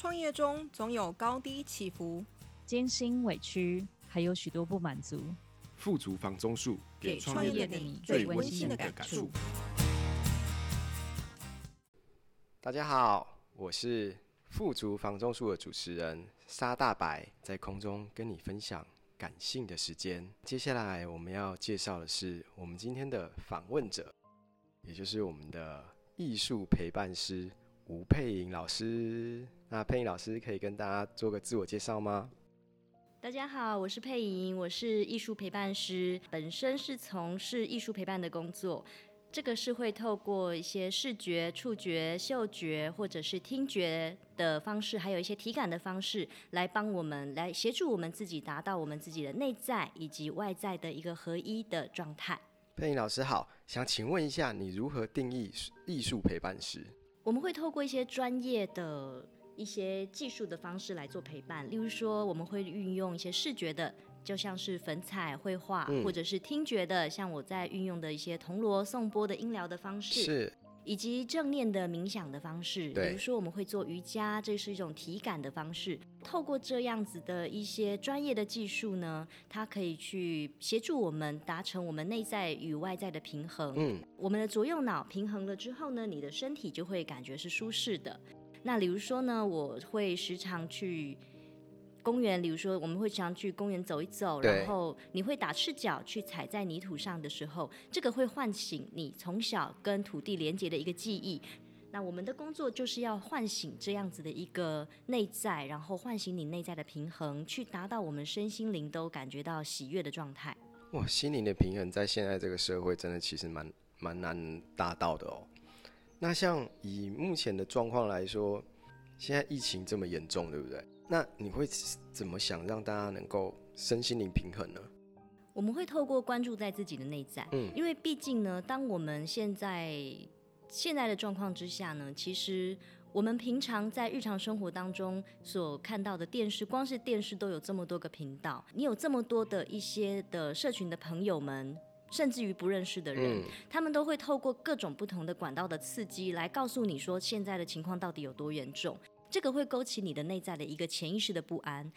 创业中总有高低起伏，艰辛委屈，还有许多不满足。富足房中术，给创业的你最温馨的感触。大家好，我是富足房中术的主持人沙大白，在空中跟你分享感性的时间。接下来我们要介绍的是我们今天的访问者，也就是我们的艺术陪伴师。吴佩莹老师，那佩莹老师可以跟大家做个自我介绍吗？大家好，我是佩莹，我是艺术陪伴师，本身是从事艺术陪伴的工作。这个是会透过一些视觉、触觉、嗅觉或者是听觉的方式，还有一些体感的方式，来帮我们来协助我们自己达到我们自己的内在以及外在的一个合一的状态。佩莹老师好，想请问一下，你如何定义艺术陪伴师？我们会透过一些专业的一些技术的方式来做陪伴，例如说，我们会运用一些视觉的，就像是粉彩绘画，嗯，或者是听觉的，像我在运用的一些铜锣颂钵的音疗的方式。是。以及正念的冥想的方式，比如说我们会做瑜伽，这是一种体感的方式。透过这样子的一些专业的技术呢，它可以去协助我们达成我们内在与外在的平衡。嗯，我们的左右脑平衡了之后呢，你的身体就会感觉是舒适的。那比如说呢，我会时常去。公园，比如说我们会常去公园走一走，然后你会打赤脚去踩在泥土上的时候，这个会唤醒你从小跟土地连接的一个记忆。那我们的工作就是要唤醒这样子的一个内在，然后唤醒你内在的平衡，去达到我们身心灵都感觉到喜悦的状态。哇，心灵的平衡在现在这个社会真的其实蛮蛮难达到的哦。那像以目前的状况来说，现在疫情这么严重，对不对？那你会怎么想让大家能够身心灵平衡呢？我们会透过关注在自己的内在，嗯，因为毕竟呢，当我们现在现在的状况之下呢，其实我们平常在日常生活当中所看到的电视，光是电视都有这么多个频道，你有这么多的一些的社群的朋友们，甚至于不认识的人，嗯，他们都会透过各种不同的管道的刺激来告诉你说现在的情况到底有多严重。这个会勾起你的内在的一个潜意识的不安。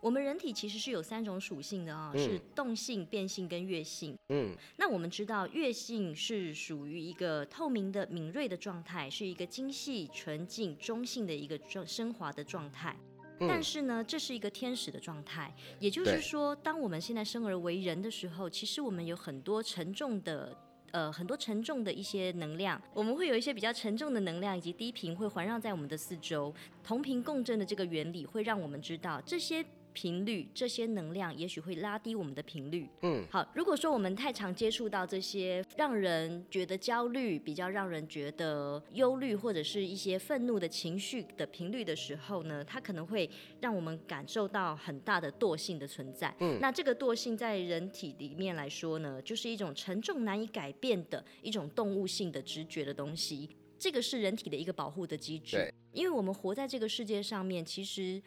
我们人体其实是有三种属性的啊、哦嗯，是动性、变性跟月性。嗯，那我们知道月性是属于一个透明的、敏锐的状态，是一个精细、纯净、中性的一个状升华的状态。但是呢，这是一个天使的状态，也就是说，当我们现在生而为人的时候，其实我们有很多沉重的。呃，很多沉重的一些能量，我们会有一些比较沉重的能量，以及低频会环绕在我们的四周，同频共振的这个原理会让我们知道这些。频率这些能量也许会拉低我们的频率。嗯，好，如果说我们太常接触到这些让人觉得焦虑、比较让人觉得忧虑或者是一些愤怒的情绪的频率的时候呢，它可能会让我们感受到很大的惰性的存在。嗯，那这个惰性在人体里面来说呢，就是一种沉重难以改变的一种动物性的直觉的东西。这个是人体的一个保护的机制。对，因为我们活在这个世界上面，其实。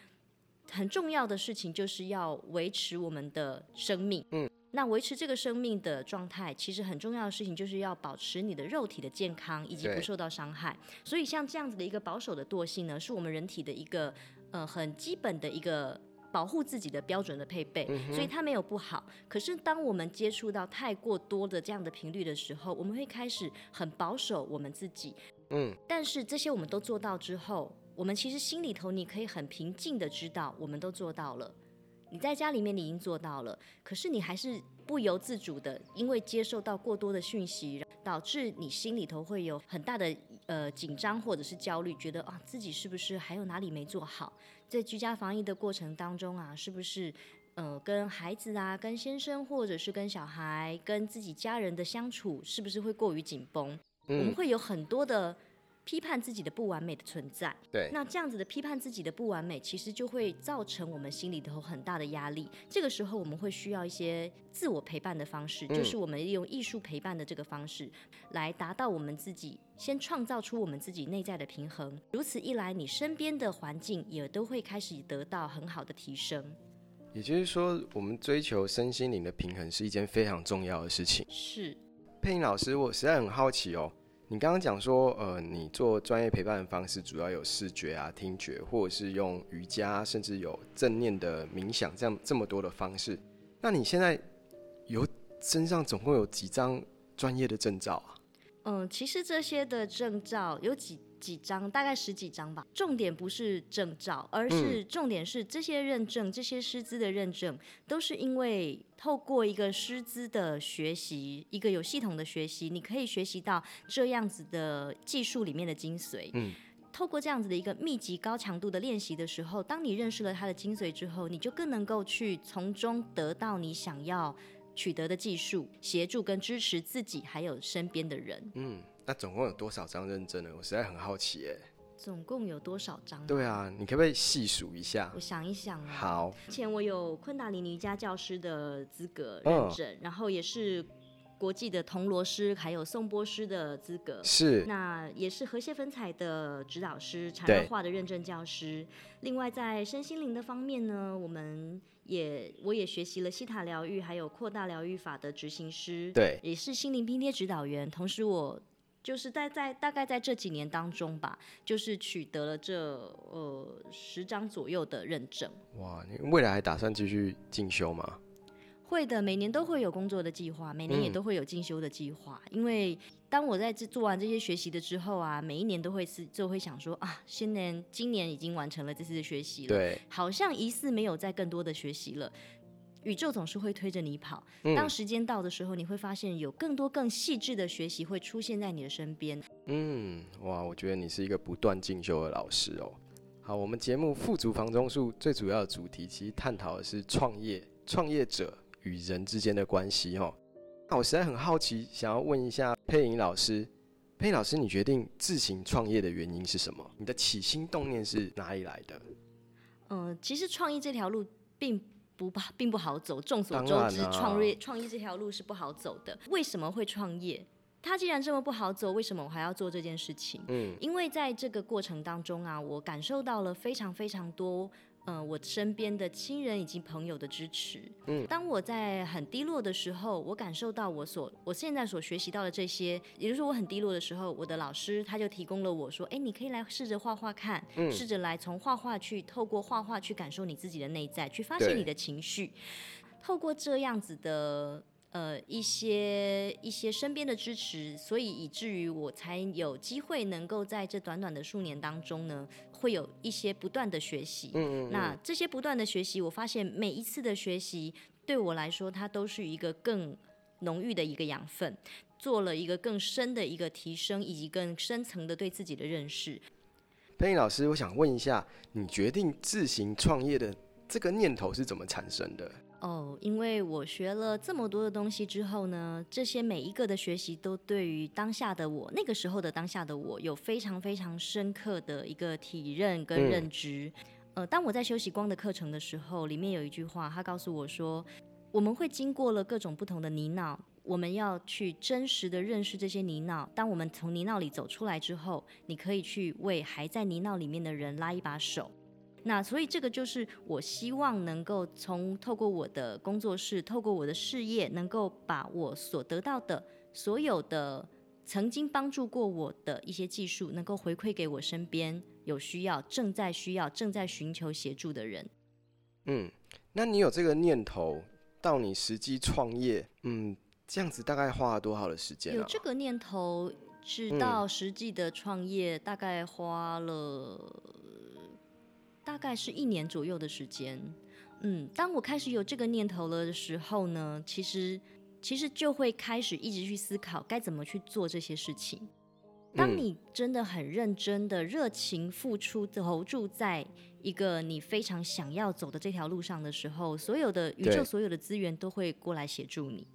很重要的事情就是要维持我们的生命。嗯，那维持这个生命的状态，其实很重要的事情就是要保持你的肉体的健康以及不受到伤害。所以像这样子的一个保守的惰性呢，是我们人体的一个呃很基本的一个保护自己的标准的配备。嗯，所以它没有不好。可是当我们接触到太过多的这样的频率的时候，我们会开始很保守我们自己。嗯，但是这些我们都做到之后。我们其实心里头，你可以很平静的知道，我们都做到了。你在家里面，你已经做到了，可是你还是不由自主的，因为接受到过多的讯息，导致你心里头会有很大的呃紧张或者是焦虑，觉得啊自己是不是还有哪里没做好？在居家防疫的过程当中啊，是不是呃跟孩子啊、跟先生或者是跟小孩、跟自己家人的相处，是不是会过于紧绷？嗯。我们会有很多的。批判自己的不完美的存在，对，那这样子的批判自己的不完美，其实就会造成我们心里头很大的压力。这个时候，我们会需要一些自我陪伴的方式，嗯，就是我们利用艺术陪伴的这个方式，来达到我们自己先创造出我们自己内在的平衡。如此一来，你身边的环境也都会开始得到很好的提升。也就是说，我们追求身心灵的平衡是一件非常重要的事情。是，佩莹老师，我实在很好奇哦。你刚刚讲说，呃，你做专业陪伴的方式主要有视觉啊、听觉，或者是用瑜伽，甚至有正念的冥想，这样这么多的方式。那你现在有身上总共有几张专业的证照啊？嗯，其实这些的证照有几几张，大概十几张吧。重点不是证照，而是重点是这些认证、这些师资的认证，都是因为透过一个师资的学习，一个有系统的学习，你可以学习到这样子的技术里面的精髓。嗯，透过这样子的一个密集高强度的练习的时候，当你认识了它的精髓之后，你就更能够去从中得到你想要取得的技术，协助跟支持自己还有身边的人。嗯。那总共有多少张认证呢？我实在很好奇耶。总共有多少张？对啊，你可不可以细数一下？我想一想啊。好。之前我有昆达里尼瑜伽教师的资格认证，嗯、然后也是国际的铜锣师，还有颂钵师的资格。是。那也是和谐粉彩的指导师，禅绕画的认证教师。另外在身心灵的方面呢，我们也我也学习了西塔疗愈，还有扩大疗愈法的执行师。对。也是心灵拼贴指导员，同时我。就是在在大概在这几年当中吧，就是取得了这呃十张左右的认证。哇，你未来还打算继续进修吗？会的，每年都会有工作的计划，每年也都会有进修的计划。嗯、因为当我在这做完这些学习的之后啊，每一年都会是就会想说啊，新年今年已经完成了这次的学习了，对，好像疑似没有再更多的学习了。宇宙总是会推着你跑。当时间到的时候，你会发现有更多更细致的学习会出现在你的身边。嗯，哇，我觉得你是一个不断进修的老师哦。好，我们节目富足房中术最主要的主题其实探讨的是创业、创业者与人之间的关系哦。那我实在很好奇，想要问一下佩莹老师，佩莹老师，你决定自行创业的原因是什么？你的起心动念是哪里来的？嗯、呃，其实创业这条路并。不吧，并不好走。众所周知，创业创业这条路是不好走的。为什么会创业？他既然这么不好走，为什么我还要做这件事情？嗯，因为在这个过程当中啊，我感受到了非常非常多。嗯、呃，我身边的亲人以及朋友的支持。嗯，当我在很低落的时候，我感受到我所我现在所学习到的这些，也就是说我很低落的时候，我的老师他就提供了我说，哎，你可以来试着画画看，嗯、试着来从画画去透过画画去感受你自己的内在，去发现你的情绪，透过这样子的呃一些一些身边的支持，所以以至于我才有机会能够在这短短的数年当中呢。会有一些不断的学习，嗯嗯嗯，那这些不断的学习，我发现每一次的学习对我来说，它都是一个更浓郁的一个养分，做了一个更深的一个提升，以及更深层的对自己的认识。佩妮老师，我想问一下，你决定自行创业的这个念头是怎么产生的？哦，oh, 因为我学了这么多的东西之后呢，这些每一个的学习都对于当下的我，那个时候的当下的我，有非常非常深刻的一个体认跟认知。嗯、呃，当我在修习光的课程的时候，里面有一句话，他告诉我说，我们会经过了各种不同的泥淖，我们要去真实的认识这些泥淖。当我们从泥淖里走出来之后，你可以去为还在泥淖里面的人拉一把手。那所以这个就是我希望能够从透过我的工作室，透过我的事业，能够把我所得到的所有的曾经帮助过我的一些技术，能够回馈给我身边有需要、正在需要、正在寻求协助的人。嗯，那你有这个念头，到你实际创业，嗯，这样子大概花了多少的时间啊？有这个念头，直到实际的创业，大概花了。大概是一年左右的时间，嗯，当我开始有这个念头了的时候呢，其实其实就会开始一直去思考该怎么去做这些事情。当你真的很认真的热情付出投注在一个你非常想要走的这条路上的时候，所有的宇宙所有的资源都会过来协助你。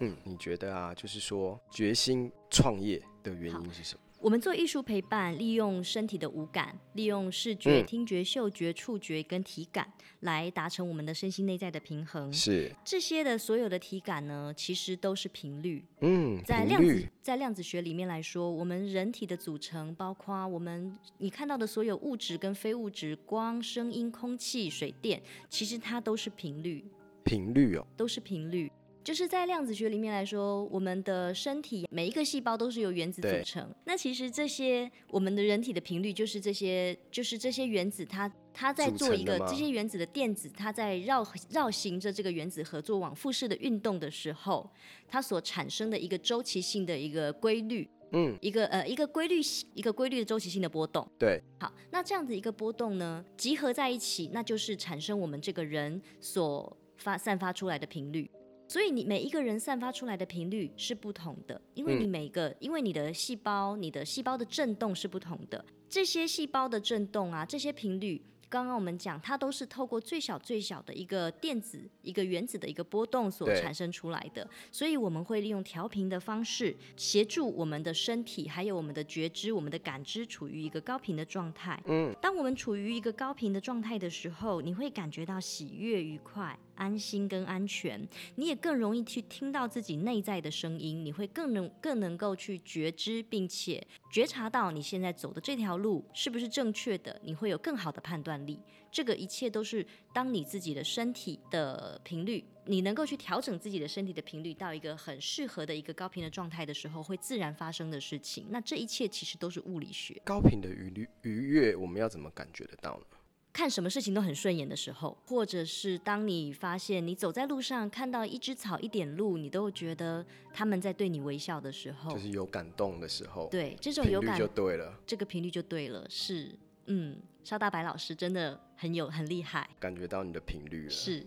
嗯，你觉得啊，就是说决心创业的原因是什么？我们做艺术陪伴，利用身体的五感，利用视觉、听觉、嗅觉、触觉跟体感，来达成我们的身心内在的平衡。是这些的所有的体感呢，其实都是频率。嗯，在量子在量子学里面来说，我们人体的组成，包括我们你看到的所有物质跟非物质，光、声音、空气、水电，其实它都是频率。频率哦，都是频率。就是在量子学里面来说，我们的身体每一个细胞都是由原子组成。那其实这些我们的人体的频率，就是这些，就是这些原子它它在做一个这些原子的电子，它在绕绕行着这个原子核做往复式的运动的时候，它所产生的一个周期性的一个规律。嗯，一个呃一个规律一个规律的周期性的波动。对，好，那这样子一个波动呢，集合在一起，那就是产生我们这个人所发散发出来的频率。所以你每一个人散发出来的频率是不同的，因为你每个，嗯、因为你的细胞，你的细胞的震动是不同的，这些细胞的震动啊，这些频率。刚刚我们讲，它都是透过最小最小的一个电子、一个原子的一个波动所产生出来的，所以我们会利用调频的方式，协助我们的身体，还有我们的觉知、我们的感知，处于一个高频的状态。嗯，当我们处于一个高频的状态的时候，你会感觉到喜悦、愉快。安心跟安全，你也更容易去听到自己内在的声音，你会更能更能够去觉知，并且觉察到你现在走的这条路是不是正确的，你会有更好的判断力。这个一切都是当你自己的身体的频率，你能够去调整自己的身体的频率到一个很适合的一个高频的状态的时候，会自然发生的事情。那这一切其实都是物理学。高频的愉愉悦，我们要怎么感觉得到呢？看什么事情都很顺眼的时候，或者是当你发现你走在路上看到一只草、一点路，你都觉得他们在对你微笑的时候，就是有感动的时候。对，这种有感就对了，这个频率就对了。是，嗯，邵大白老师真的很有很厉害，感觉到你的频率了。是，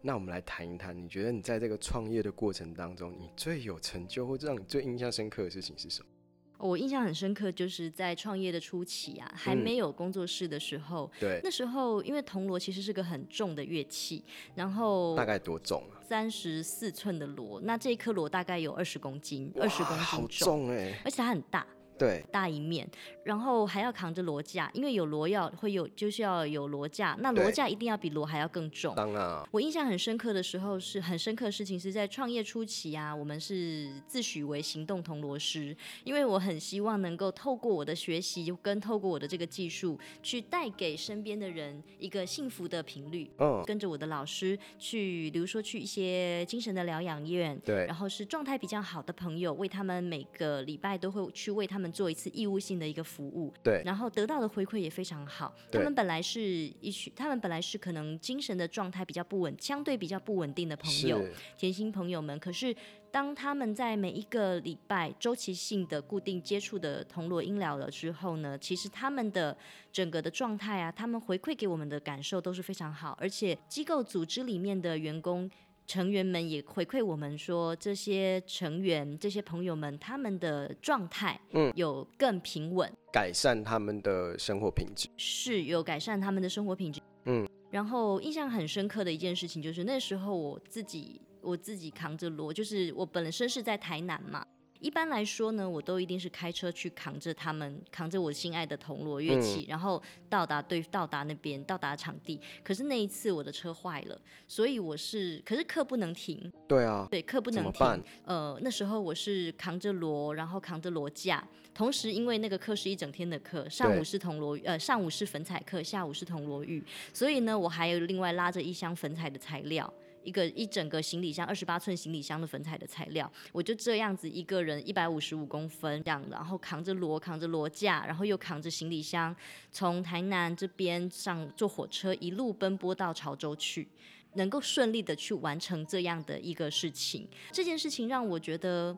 那我们来谈一谈，你觉得你在这个创业的过程当中，你最有成就或者让你最印象深刻的事情是什么？我印象很深刻，就是在创业的初期啊，还没有工作室的时候，嗯、对，那时候因为铜锣其实是个很重的乐器，然后大概多重啊？三十四寸的锣，那这一颗锣大概有二十公斤，二十公斤重，好重欸，而且它很大。对，大一面，然后还要扛着锣架，因为有锣要会有，就是要有锣架，那锣架一定要比锣还要更重。当然啊，我印象很深刻的时候是很深刻的事情，是在创业初期啊，我们是自诩为行动铜锣师，因为我很希望能够透过我的学习跟透过我的这个技术，去带给身边的人一个幸福的频率。嗯，跟着我的老师去，比如说去一些精神的疗养院，对，然后是状态比较好的朋友，为他们每个礼拜都会去为他们。做一次义务性的一个服务，对，然后得到的回馈也非常好。他们本来是一群，他们本来是可能精神的状态比较不稳，相对比较不稳定的朋友，甜心朋友们。可是当他们在每一个礼拜周期性的固定接触的铜锣音疗了之后呢，其实他们的整个的状态啊，他们回馈给我们的感受都是非常好，而且机构组织里面的员工。成员们也回馈我们说，这些成员、这些朋友们，他们的状态嗯有更平稳，改善他们的生活品质，是有改善他们的生活品质嗯。然后印象很深刻的一件事情就是那时候我自己我自己扛着锣，就是我本身是在台南嘛。一般来说呢，我都一定是开车去扛着他们，扛着我心爱的铜锣乐器，嗯、然后到达对到达那边到达场地。可是那一次我的车坏了，所以我是可是课不能停。对啊，对课不能停。呃，那时候我是扛着锣，然后扛着锣架，同时因为那个课是一整天的课，上午是铜锣，呃，上午是粉彩课，下午是铜锣玉，所以呢，我还有另外拉着一箱粉彩的材料。一个一整个行李箱，二十八寸行李箱的粉彩的材料，我就这样子一个人一百五十五公分这样，然后扛着锣，扛着锣架，然后又扛着行李箱，从台南这边上坐火车一路奔波到潮州去，能够顺利的去完成这样的一个事情，这件事情让我觉得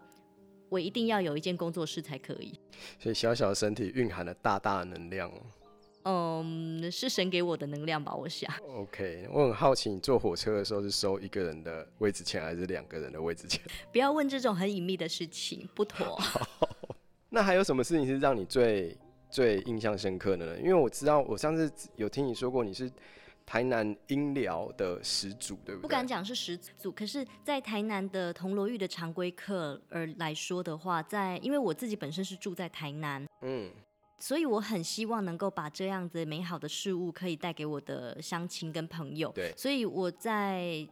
我一定要有一间工作室才可以。所以小小的身体蕴含了大大的能量。嗯，是神给我的能量吧，我想。OK，我很好奇，你坐火车的时候是收一个人的位置钱，还是两个人的位置钱？不要问这种很隐秘的事情，不妥。那还有什么事情是让你最最印象深刻的呢？因为我知道，我上次有听你说过，你是台南音疗的始祖，对不对？不敢讲是始祖，可是，在台南的铜锣玉的常规课而来说的话，在因为我自己本身是住在台南，嗯。所以我很希望能够把这样子美好的事物可以带给我的乡亲跟朋友。对，所以我在，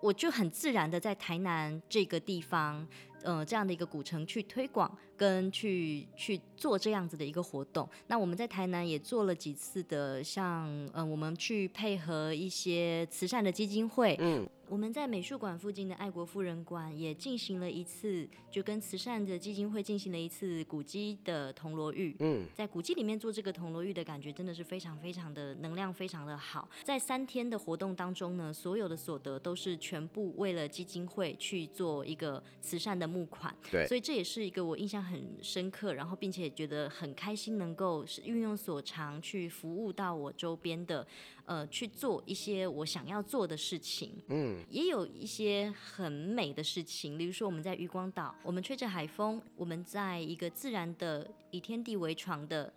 我就很自然的在台南这个地方，呃，这样的一个古城去推广跟去去做这样子的一个活动。那我们在台南也做了几次的，像嗯，我们去配合一些慈善的基金会，嗯。我们在美术馆附近的爱国夫人馆也进行了一次，就跟慈善的基金会进行了一次古迹的铜锣浴。嗯，在古迹里面做这个铜锣浴的感觉真的是非常非常的能量非常的好。在三天的活动当中呢，所有的所得都是全部为了基金会去做一个慈善的募款。对，所以这也是一个我印象很深刻，然后并且觉得很开心，能够运用所长去服务到我周边的。呃，去做一些我想要做的事情，嗯，也有一些很美的事情，例如说我们在渔光岛，我们吹着海风，我们在一个自然的以天地为床的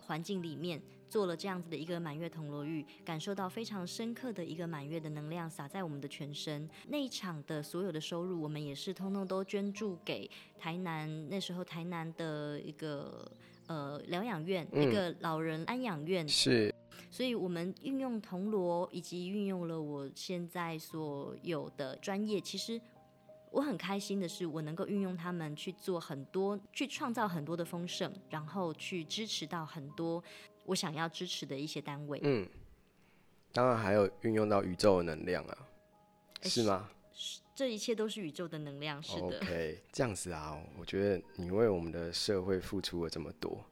环境里面做了这样子的一个满月铜锣浴，感受到非常深刻的一个满月的能量洒在我们的全身。那一场的所有的收入，我们也是通通都捐助给台南，那时候台南的一个呃疗养院，嗯，一个老人安养院是。所以，我们运用铜锣，以及运用了我现在所有的专业。其实，我很开心的是，我能够运用他们去做很多，去创造很多的丰盛，然后去支持到很多我想要支持的一些单位。嗯，当然还有运用到宇宙的能量啊，是吗？是，这一切都是宇宙的能量，是的。OK，这样子啊，我觉得你为我们的社会付出了这么多，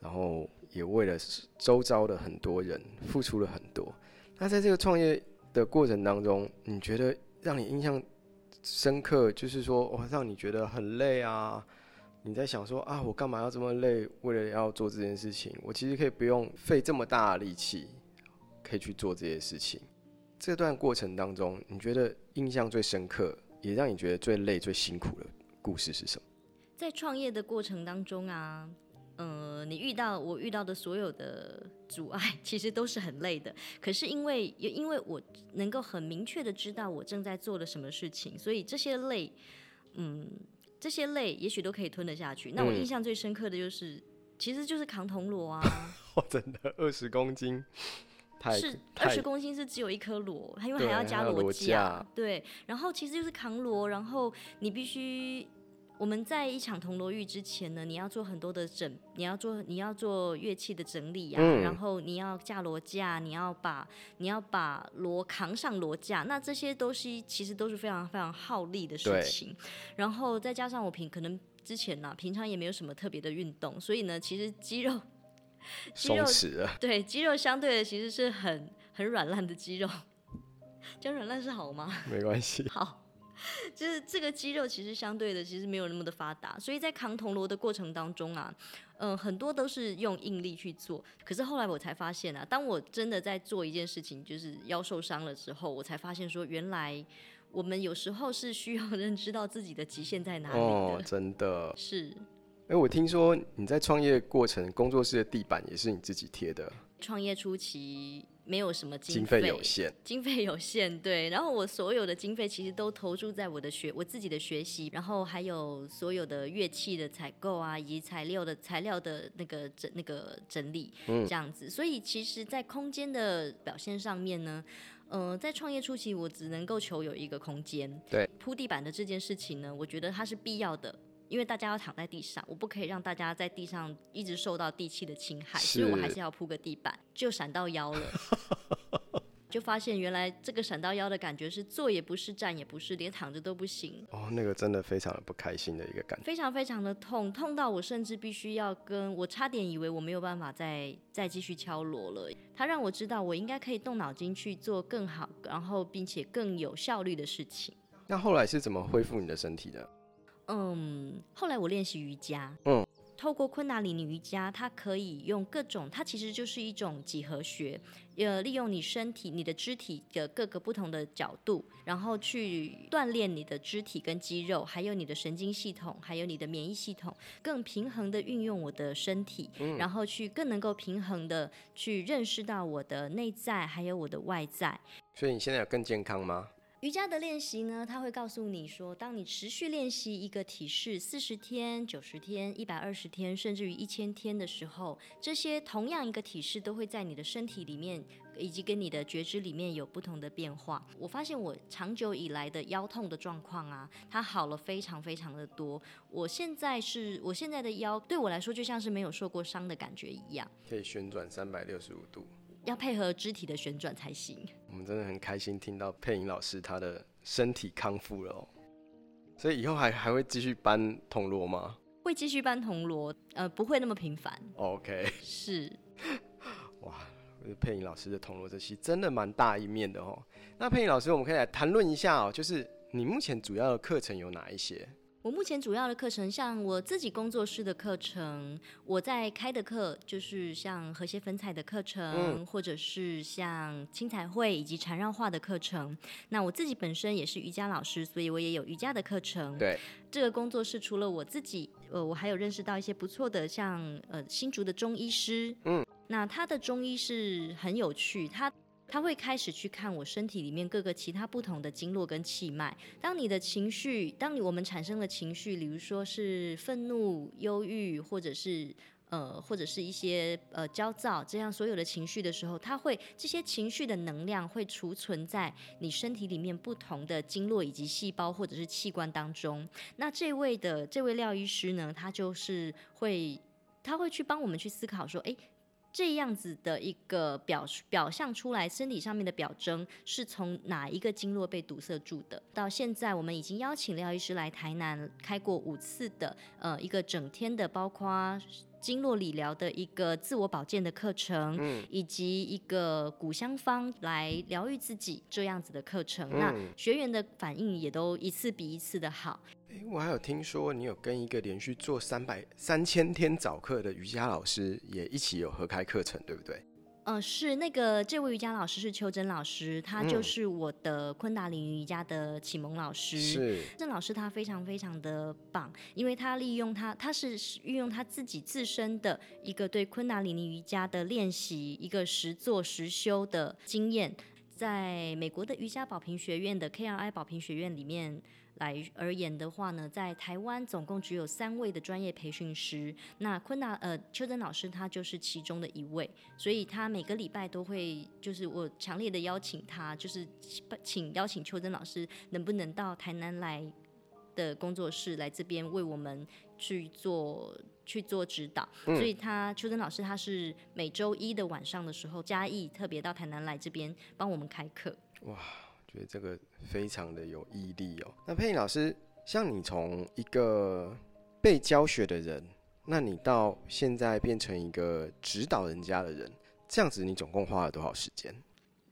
然后。也为了周遭的很多人付出了很多。那在这个创业的过程当中，你觉得让你印象深刻，就是说，哇，让你觉得很累啊？你在想说啊，我干嘛要这么累？为了要做这件事情，我其实可以不用费这么大的力气，可以去做这些事情。这段过程当中，你觉得印象最深刻，也让你觉得最累、最辛苦的故事是什么？在创业的过程当中啊。嗯、呃，你遇到我遇到的所有的阻碍，其实都是很累的。可是因为因为我能够很明确的知道我正在做的什么事情，所以这些累，嗯，这些类也许都可以吞得下去。那我印象最深刻的就是，嗯、其实就是扛铜锣啊。真的，二十公斤，是二十公斤是只有一颗螺，它因为还要加螺架，对。然后其实就是扛螺，然后你必须。我们在一场铜锣浴之前呢，你要做很多的整，你要做你要做乐器的整理啊，嗯、然后你要架锣架，你要把你要把锣扛上锣架，那这些东西其实都是非常非常耗力的事情。然后再加上我平可能之前呢、啊，平常也没有什么特别的运动，所以呢，其实肌肉肌肉对肌肉相对的其实是很很软烂的肌肉，讲软烂是好吗？没关系。好。就是这个肌肉其实相对的其实没有那么的发达，所以在扛铜锣的过程当中啊，嗯、呃，很多都是用应力去做。可是后来我才发现啊，当我真的在做一件事情，就是腰受伤了之后，我才发现说，原来我们有时候是需要认知到自己的极限在哪里的。哦，真的是。哎，我听说你在创业过程，工作室的地板也是你自己贴的。创业初期。没有什么经费，经费有限，经费有限，对。然后我所有的经费其实都投注在我的学，我自己的学习，然后还有所有的乐器的采购啊，以及材料的材料的那个整那个整理，嗯，这样子。所以其实，在空间的表现上面呢，呃，在创业初期，我只能够求有一个空间。对，铺地板的这件事情呢，我觉得它是必要的。因为大家要躺在地上，我不可以让大家在地上一直受到地气的侵害，所以我还是要铺个地板，就闪到腰了，就发现原来这个闪到腰的感觉是坐也不是，站也不是，连躺着都不行。哦，那个真的非常的不开心的一个感觉，非常非常的痛，痛到我甚至必须要跟我差点以为我没有办法再再继续敲锣了。他让我知道我应该可以动脑筋去做更好，然后并且更有效率的事情。那后来是怎么恢复你的身体的？嗯，后来我练习瑜伽，嗯，透过昆达里尼瑜伽，它可以用各种，它其实就是一种几何学，呃，利用你身体、你的肢体的各个不同的角度，然后去锻炼你的肢体跟肌肉，还有你的神经系统，还有你的免疫系统，更平衡的运用我的身体，嗯，然后去更能够平衡的去认识到我的内在还有我的外在。所以你现在有更健康吗？瑜伽的练习呢，它会告诉你说，当你持续练习一个体式四十天、九十天、一百二十天，甚至于一千天的时候，这些同样一个体式都会在你的身体里面以及跟你的觉知里面有不同的变化。我发现我长久以来的腰痛的状况啊，它好了非常非常的多。我现在是我现在的腰对我来说就像是没有受过伤的感觉一样，可以旋转三百六十五度。要配合肢体的旋转才行。我们真的很开心听到佩颖老师她的身体康复了哦，所以以后还还会继续搬铜锣吗？会继续搬铜锣，呃，不会那么频繁。OK，是。哇，佩颖老师的铜锣这期真的蛮大一面的哦。那佩颖老师，我们可以来谈论一下哦，就是你目前主要的课程有哪一些？我目前主要的课程，像我自己工作室的课程，我在开的课就是像和谐粉彩的课程，嗯，或者是像青彩绘以及缠绕画的课程。那我自己本身也是瑜伽老师，所以我也有瑜伽的课程。对，这个工作室除了我自己，呃，我还有认识到一些不错的，像呃新竹的中医师，嗯，那他的中医是很有趣，他。他会开始去看我身体里面各个其他不同的经络跟气脉。当你的情绪，当你我们产生了情绪，比如说是愤怒、忧郁，或者是呃，或者是一些呃焦躁这样所有的情绪的时候，他会这些情绪的能量会储存在你身体里面不同的经络以及细胞或者是器官当中。那这位的这位廖医师呢，他就是会他会去帮我们去思考说，哎。这样子的一个表表象出来，身体上面的表征是从哪一个经络被堵塞住的？到现在，我们已经邀请廖医师来台南开过五次的，呃，一个整天的，包括经络理疗的一个自我保健的课程，嗯，以及一个古香方来疗愈自己这样子的课程。嗯，那学员的反应也都一次比一次的好。哎，我还有听说你有跟一个连续做三百三千天早课的瑜伽老师也一起有合开课程，对不对？嗯、呃，是那个这位瑜伽老师是邱真老师，他就是我的昆达里尼瑜伽的启蒙老师。是，郑老师他非常非常的棒，因为他利用他，他是运用他自己自身的一个对昆达里尼瑜伽的练习，一个实做实修的经验，在美国的瑜伽保平学院的 KRI 保平学院里面。来而言的话呢，在台湾总共只有三位的专业培训师，那昆达呃邱真老师他就是其中的一位，所以他每个礼拜都会，就是我强烈的邀请他，就是请邀请邱真老师能不能到台南来的工作室来这边为我们去做去做指导，嗯、所以他邱真老师他是每周一的晚上的时候，嘉义特别到台南来这边帮我们开课。哇。觉得这个非常的有毅力哦。那佩老师，像你从一个被教学的人，那你到现在变成一个指导人家的人，这样子你总共花了多少时间？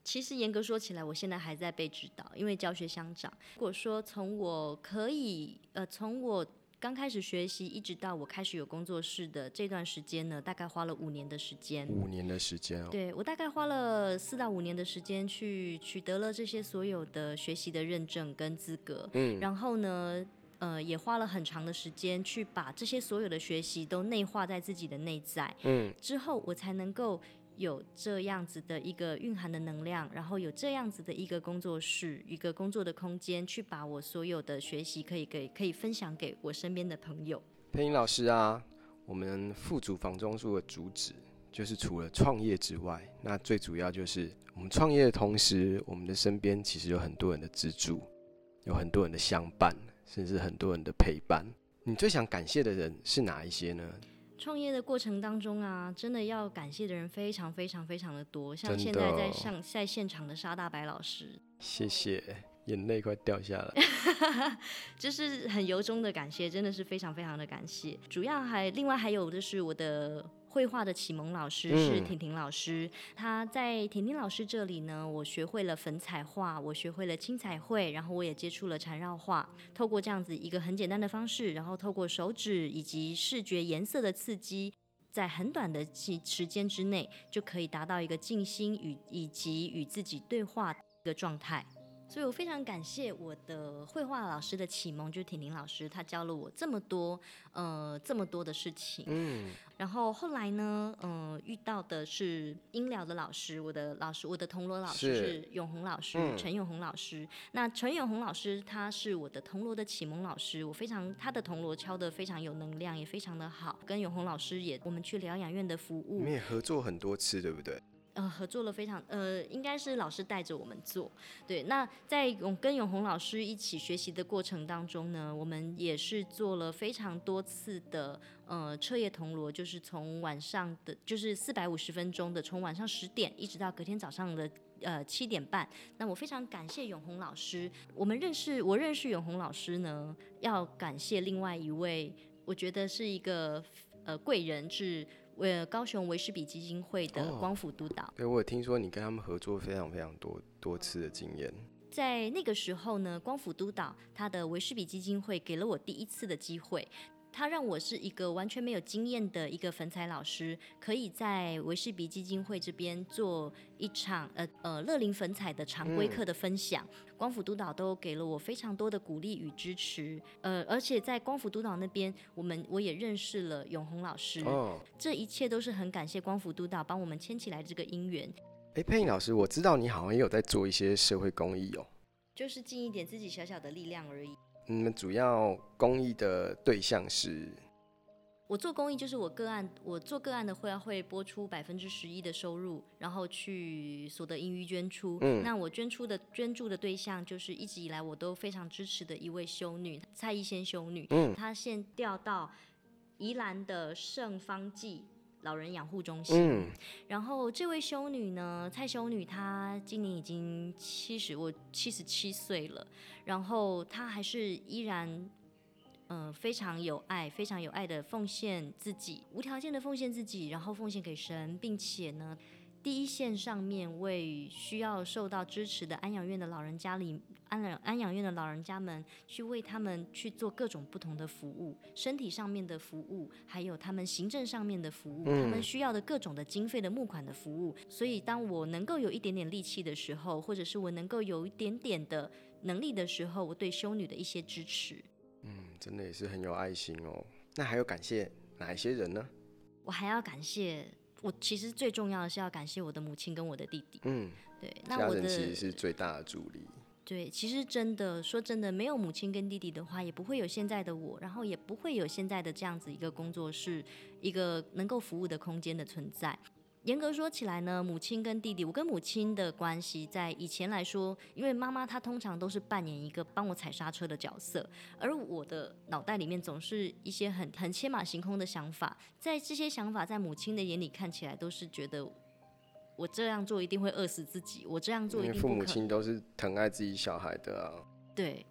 其实严格说起来，我现在还在被指导，因为教学相长。如果说从我可以，呃，从我。刚开始学习，一直到我开始有工作室的这段时间呢，大概花了五年的时间。五年的时间哦。对，我大概花了四到五年的时间去取得了这些所有的学习的认证跟资格。嗯。然后呢，呃，也花了很长的时间去把这些所有的学习都内化在自己的内在。嗯。之后我才能够。有这样子的一个蕴含的能量，然后有这样子的一个工作室，一个工作的空间，去把我所有的学习可以给可以分享给我身边的朋友。佩颖老师啊，我们富足房中术的主旨就是除了创业之外，那最主要就是我们创业的同时，我们的身边其实有很多人的资助，有很多人的相伴，甚至很多人的陪伴。你最想感谢的人是哪一些呢？创业的过程当中啊，真的要感谢的人非常非常非常的多，像现在在上在现场的沙大白老师，谢谢，眼泪快掉下来，就是很由衷的感谢，真的是非常非常的感谢。主要还另外还有就是我的。绘画的启蒙老师是婷婷老师，嗯、在婷婷老师这里呢，我学会了粉彩画，我学会了青彩绘，然后我也接触了缠绕画。透过这样子一个很简单的方式，然后透过手指以及视觉颜色的刺激，在很短的时时间之内，就可以达到一个静心与以及与自己对话的一个状态。所以我非常感谢我的绘画老师的启蒙，就是婷婷老师，她教了我这么多，呃，这么多的事情。嗯。然后后来呢，嗯、呃，遇到的是音疗的老师，我的老师，我的铜锣老师是永红老师，陈、嗯、永红老师。那陈永红老师他是我的铜锣的启蒙老师，我非常他的铜锣敲得非常有能量，也非常的好。跟永红老师也，我们去疗养院的服务，你们也合作很多次，对不对？呃，合作了非常，呃，应该是老师带着我们做，对。那在永跟永红老师一起学习的过程当中呢，我们也是做了非常多次的，呃，彻夜铜锣，就是从晚上的，就是四百五十分钟的，从晚上十点一直到隔天早上的，呃，七点半。那我非常感谢永红老师，我们认识，我认识永红老师呢，要感谢另外一位，我觉得是一个呃贵人是。为高雄维士比基金会的光伏督导，哦、对，我有听说你跟他们合作非常非常多多次的经验。在那个时候呢，光伏督导他的维士比基金会给了我第一次的机会。他让我是一个完全没有经验的一个粉彩老师，可以在维士比基金会这边做一场呃呃乐龄粉彩的常规课的分享。嗯、光辅督导都给了我非常多的鼓励与支持，呃，而且在光辅督导那边，我们我也认识了永红老师。哦，这一切都是很感谢光辅督导帮我们牵起来这个姻缘。哎，佩颖老师，我知道你好像也有在做一些社会公益哦，就是尽一点自己小小的力量而已。你们主要公益的对象是？我做公益就是我个案，我做个案的会会拨出百分之十一的收入，然后去所得盈余捐出。嗯，那我捐出的捐助的对象就是一直以来我都非常支持的一位修女蔡逸仙修女。嗯，她现调到宜兰的圣方济。老人养护中心，嗯，然后这位修女呢，蔡修女，她今年已经七十，我七十七岁了，然后她还是依然，嗯、呃，非常有爱，非常有爱的奉献自己，无条件的奉献自己，然后奉献给神，并且呢。第一线上面为需要受到支持的安养院的老人家里安养安养院的老人家们去为他们去做各种不同的服务，身体上面的服务，还有他们行政上面的服务，他们需要的各种的经费的募款的服务。所以当我能够有一点点力气的时候，或者是我能够有一点点的能力的时候，我对修女的一些支持，嗯，真的也是很有爱心哦。那还要感谢哪一些人呢？我还要感谢。我其实最重要的是要感谢我的母亲跟我的弟弟。嗯，对，那我的家人其实是最大的助力。对，其实真的说真的，没有母亲跟弟弟的话，也不会有现在的我，然后也不会有现在的这样子一个工作室，一个能够服务的空间的存在。严格说起来呢，母亲跟弟弟，我跟母亲的关系，在以前来说，因为妈妈她通常都是扮演一个帮我踩刹车的角色，而我的脑袋里面总是一些很很天马行空的想法，在这些想法在母亲的眼里看起来都是觉得我这样做一定会饿死自己，我这样做一定不可能。父母亲都是疼爱自己小孩的啊。对，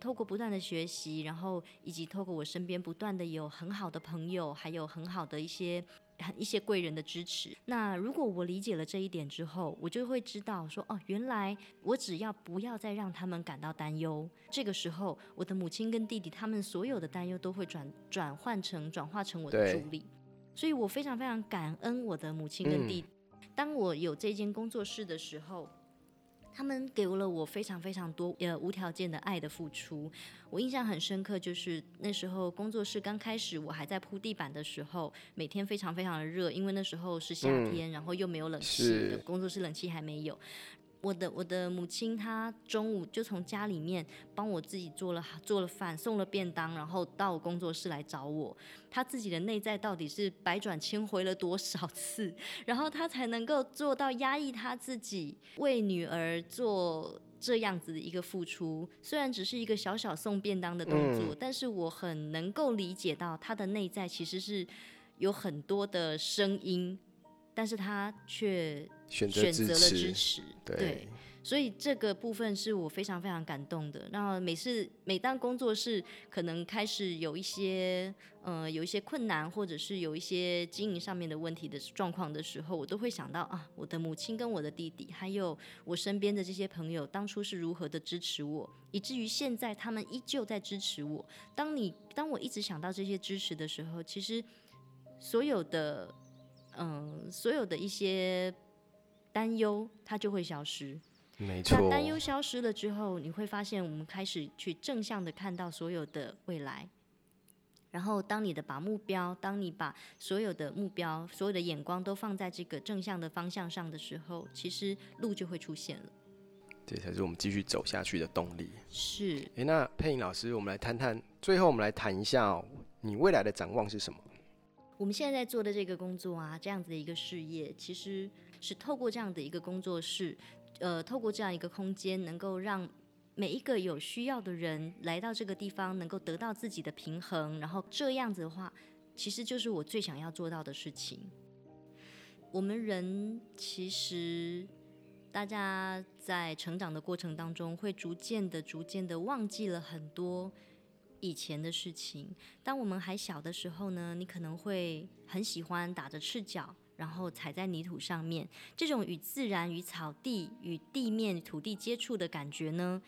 透过不断的学习，然后以及透过我身边不断的有很好的朋友，还有很好的一些。一些贵人的支持。那如果我理解了这一点之后，我就会知道说，哦，原来我只要不要再让他们感到担忧，这个时候，我的母亲跟弟弟他们所有的担忧都会转转换成转化成我的助力。所以我非常非常感恩我的母亲跟弟弟。嗯。当我有这间工作室的时候。他们给了我非常非常多呃无条件的爱的付出，我印象很深刻，就是那时候工作室刚开始，我还在铺地板的时候，每天非常非常的热，因为那时候是夏天，嗯、然后又没有冷气，工作室冷气还没有。我的我的母亲，她中午就从家里面帮我自己做了做了饭，送了便当，然后到我工作室来找我。她自己的内在到底是百转千回了多少次，然后她才能够做到压抑她自己，为女儿做这样子的一个付出。虽然只是一个小小送便当的动作，嗯、但是我很能够理解到她的内在其实是有很多的声音。但是她却选择了支持，对，对，所以这个部分是我非常非常感动的。然后每次每当工作室可能开始有一些呃有一些困难，或者是有一些经营上面的问题的状况的时候，我都会想到啊，我的母亲跟我的弟弟，还有我身边的这些朋友，当初是如何的支持我，以至于现在他们依旧在支持我。当你当我一直想到这些支持的时候，其实所有的。嗯，所有的一些担忧，它就会消失。没错。那担忧消失了之后，你会发现我们开始去正向的看到所有的未来。然后，当你的把目标，当你把所有的目标、所有的眼光都放在这个正向的方向上的时候，其实路就会出现了。这才是我们继续走下去的动力。是。诶，那佩颖老师，我们来谈谈，最后我们来谈一下哦，你未来的展望是什么？我们现在在做的这个工作啊，这样子的一个事业，其实是透过这样的一个工作室，呃，透过这样一个空间，能够让每一个有需要的人来到这个地方，能够得到自己的平衡，然后这样子的话，其实就是我最想要做到的事情。我们人其实。大家在成长的过程当中，会逐渐的、逐渐的忘记了很多以前的事情。当我们还小的时候呢，你可能会很喜欢打着赤脚，然后踩在泥土上面，这种与自然、与草地、与地面、土地接触的感觉呢，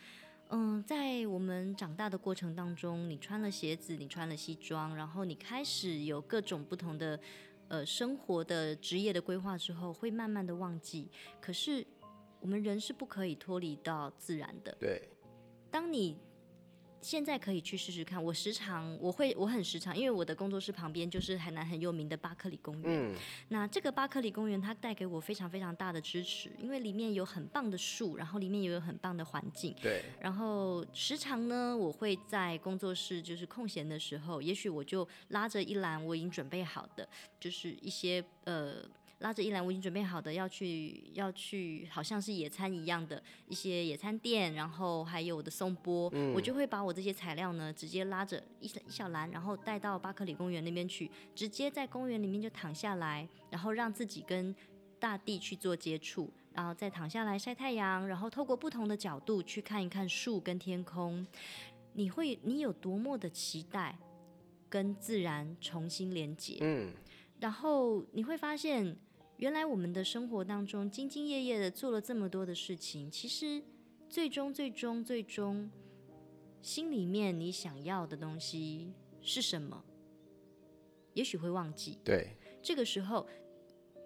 嗯，在我们长大的过程当中，你穿了鞋子，你穿了西装，然后你开始有各种不同的呃生活的职业的规划之后，会慢慢的忘记。可是。我们人是不可以脱离到自然的。对，当你现在可以去试试看，我时常我会我很时常，因为我的工作室旁边就是海南很有名的巴克里公园。嗯，那这个巴克里公园它带给我非常非常大的支持，因为里面有很棒的树，然后里面也有很棒的环境。对，然后时常呢，我会在工作室就是空闲的时候，也许我就拉着一篮我已经准备好的，就是一些呃。拉着一篮我已经准备好的要去要去，好像是野餐一样的一些野餐垫，然后还有我的松波，嗯、我就会把我这些材料呢，直接拉着一一小篮，然后带到巴克里公园那边去，直接在公园里面就躺下来，然后让自己跟大地去做接触，然后再躺下来晒太阳，然后透过不同的角度去看一看树跟天空，你会你有多么的期待跟自然重新连接，嗯，然后你会发现。原来我们的生活当中兢兢业业的做了这么多的事情，其实最终、最终、最终，心里面你想要的东西是什么？也许会忘记。对。这个时候，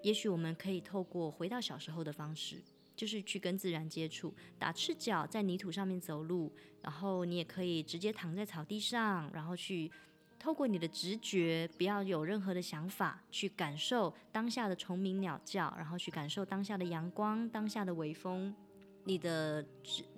也许我们可以透过回到小时候的方式，就是去跟自然接触，打赤脚在泥土上面走路，然后你也可以直接躺在草地上，然后去。透过你的直觉，不要有任何的想法，去感受当下的虫鸣鸟叫，然后去感受当下的阳光、当下的微风，你的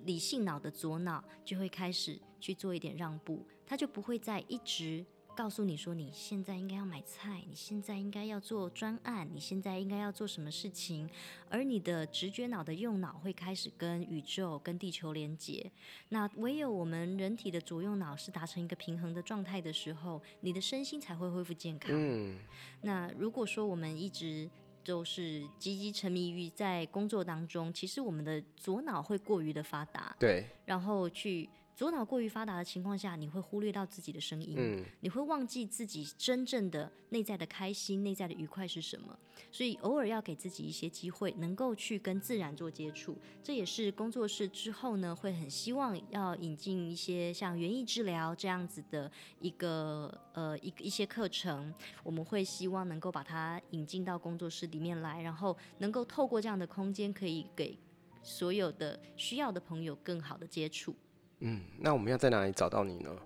理性脑的左脑就会开始去做一点让步，它就不会再一直。告诉你说，你现在应该要买菜，你现在应该要做专案，你现在应该要做什么事情，而你的直觉脑的右脑会开始跟宇宙、跟地球连接。那唯有我们人体的左右脑是达成一个平衡的状态的时候，你的身心才会恢复健康。嗯。那如果说我们一直都是积极沉迷于在工作当中，其实我们的左脑会过于的发达。对。然后去。左脑过于发达的情况下，你会忽略到自己的声音，嗯，你会忘记自己真正的内在的开心、内在的愉快是什么。所以偶尔要给自己一些机会，能够去跟自然做接触。这也是工作室之后呢，会很希望要引进一些像园艺治疗这样子的一个呃一一些课程。我们会希望能够把它引进到工作室里面来，然后能够透过这样的空间，可以给所有的需要的朋友更好的接触。嗯，那我们要在哪里找到你呢？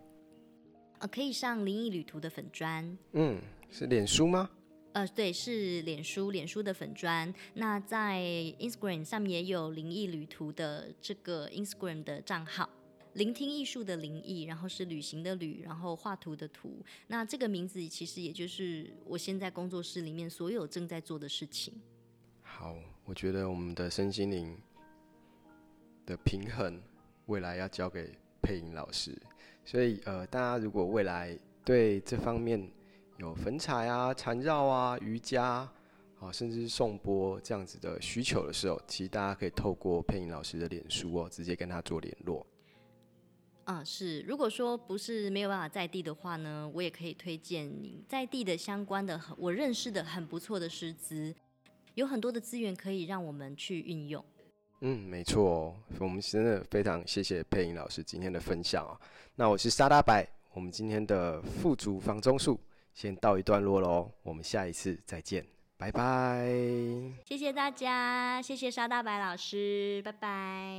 呃，可以上灵异旅途的粉砖。嗯，是脸书吗？呃，对，是脸书，脸书的粉砖。那在 Instagram 上面也有灵异旅途的这个 Instagram 的账号，聆听艺术的灵异，然后是旅行的旅，然后画图的图。那这个名字其实也就是我现在工作室里面所有正在做的事情。好，我觉得我们的身心灵的平衡。未来要交给配音老师，所以呃，大家如果未来对这方面有粉彩啊、缠绕啊、瑜伽啊，甚至是颂钵这样子的需求的时候，其实大家可以透过配音老师的脸书哦，直接跟他做联络。啊，是，如果说不是没有办法在地的话呢，我也可以推荐你在地的相关的我认识的很不错的师资，有很多的资源可以让我们去运用。嗯没错我们真的非常谢谢配音老师今天的分享哦。那我是沙大白我们今天的富足房中术先到一段落喽我们下一次再见拜拜。谢谢大家谢谢沙大白老师拜拜。